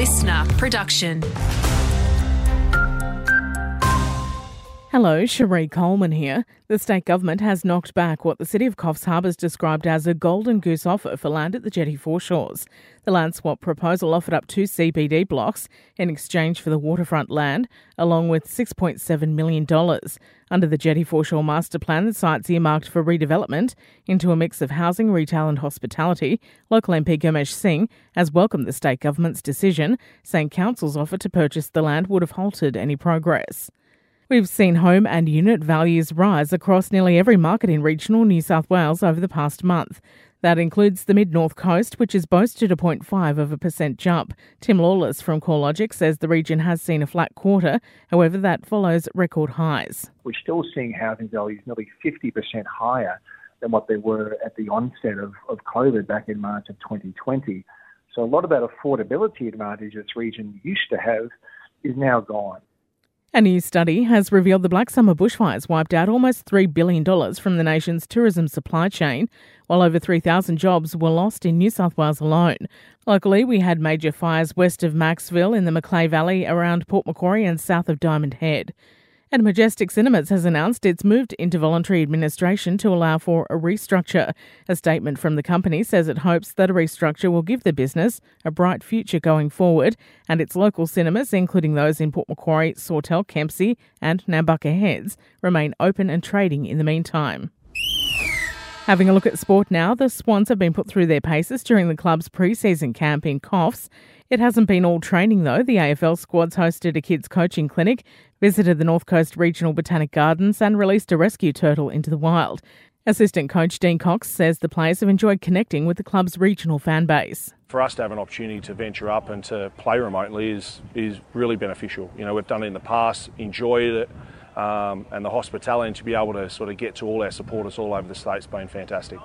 listener production. Hello, Cherie Coleman here. The state government has knocked back what the City of Coffs Harbour has described as a golden goose offer for land at the jetty foreshores. The land swap proposal offered up two CBD blocks in exchange for the waterfront land, along with $6.7 million. Under the jetty foreshore master plan, the site's earmarked for redevelopment into a mix of housing, retail, and hospitality. Local MP Gurmesh Singh has welcomed the state government's decision, saying council's offer to purchase the land would have halted any progress. We've seen home and unit values rise across nearly every market in regional New South Wales over the past month. That includes the mid north coast, which has boasted a 0.5 of a percent jump. Tim Lawless from CoreLogic says the region has seen a flat quarter, however, that follows record highs. We're still seeing housing values nearly 50% higher than what they were at the onset of, of COVID back in March of 2020. So a lot of that affordability advantage this region used to have is now gone. A new study has revealed the Black Summer bushfires wiped out almost $3 billion from the nation's tourism supply chain, while over 3,000 jobs were lost in New South Wales alone. Locally, we had major fires west of Macksville in the Macleay Valley around Port Macquarie and south of Diamond Head. And Majestic Cinemas has announced it's moved into voluntary administration to allow for a restructure. A statement from the company says it hopes that a restructure will give the business a bright future going forward, and its local cinemas, including those in Port Macquarie, Sawtell, Kempsey, and Nambucca Heads, remain open and trading in the meantime. Having a look at sport now, the Swans have been put through their paces during the club's pre season camp in Coffs. It hasn't been all training though. The AFL squads hosted a kids coaching clinic, visited the North Coast Regional Botanic Gardens, and released a rescue turtle into the wild. Assistant coach Dean Cox says the players have enjoyed connecting with the club's regional fan base. For us to have an opportunity to venture up and to play remotely is is really beneficial. You know, we've done it in the past, enjoyed it um, and the hospitality to be able to sort of get to all our supporters all over the state's been fantastic.